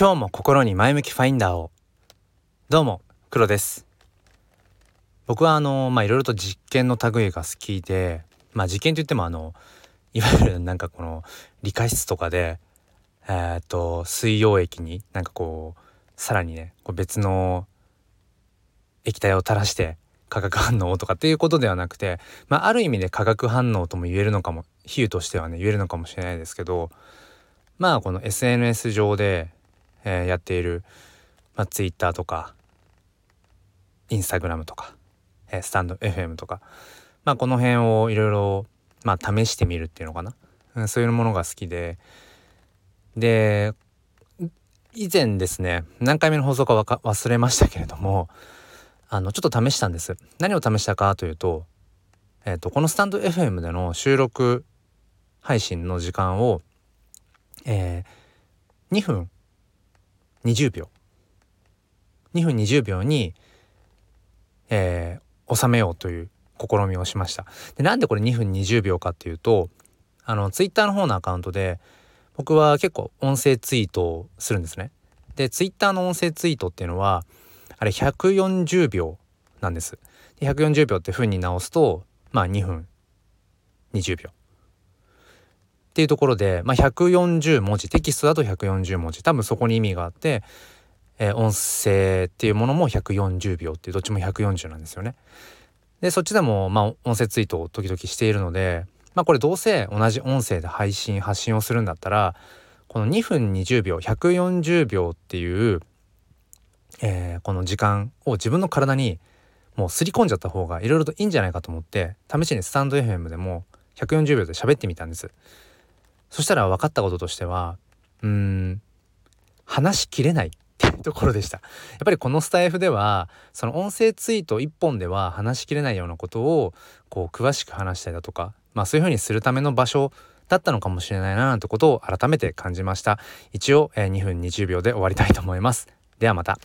今日も心に前向きファインダーを。どうも黒です。僕はあのまあいろいろと実験の類が好きでまあ実験といってもあのいわゆるなんかこの理科室とかでえー、っと水溶液になんかこうさらにねこう別の液体を垂らして化学反応とかっていうことではなくて、まあ、ある意味で化学反応とも言えるのかも比喩としてはね言えるのかもしれないですけどまあこの SNS 上で、えー、やっている、まあ、Twitter とか Instagram とか、えー、スタンド FM とか、まあ、この辺をいろいろまあ試してみるっていうのかな、うん、そういうものが好きで。で以前ですね何回目の放送か忘れましたけれどもあのちょっと試したんです。何を試したかというと,、えーと、このスタンド FM での収録配信の時間を、えー、2分20秒2分20秒に、えー、収めようという試みをしましたでなんでこれ2分20秒かっていうとあのツイッターの方のアカウントで僕は結構音声ツイートをするんですねでツイッターの音声ツイートっていうのはあれ140秒なんです。で140秒って分に直すとまあ2分20秒。っていうところで、まあ、140文字テキストだと140文字多分そこに意味があって、えー、音声っていうものも140秒っていうどっちも140なんですよね。でそっちでもまあ音声ツイートを時々しているのでまあこれどうせ同じ音声で配信発信をするんだったらこの2分20秒140秒っていうえー、この時間を自分の体にもうすり込んじゃった方がいろいろといいんじゃないかと思って試しにスタンド FM でも140秒で喋ってみたんですそしたら分かったこととしてはうん話しきれないっていうところでした。やっぱりこのスタイフではその音声ツイート1本では話しきれないようなことをこう詳しく話したりだとかまあそういうふうにするための場所だったのかもしれないななんてことを改めて感じました。一応、えー、2分20秒で終わりたいと思います。ではまた。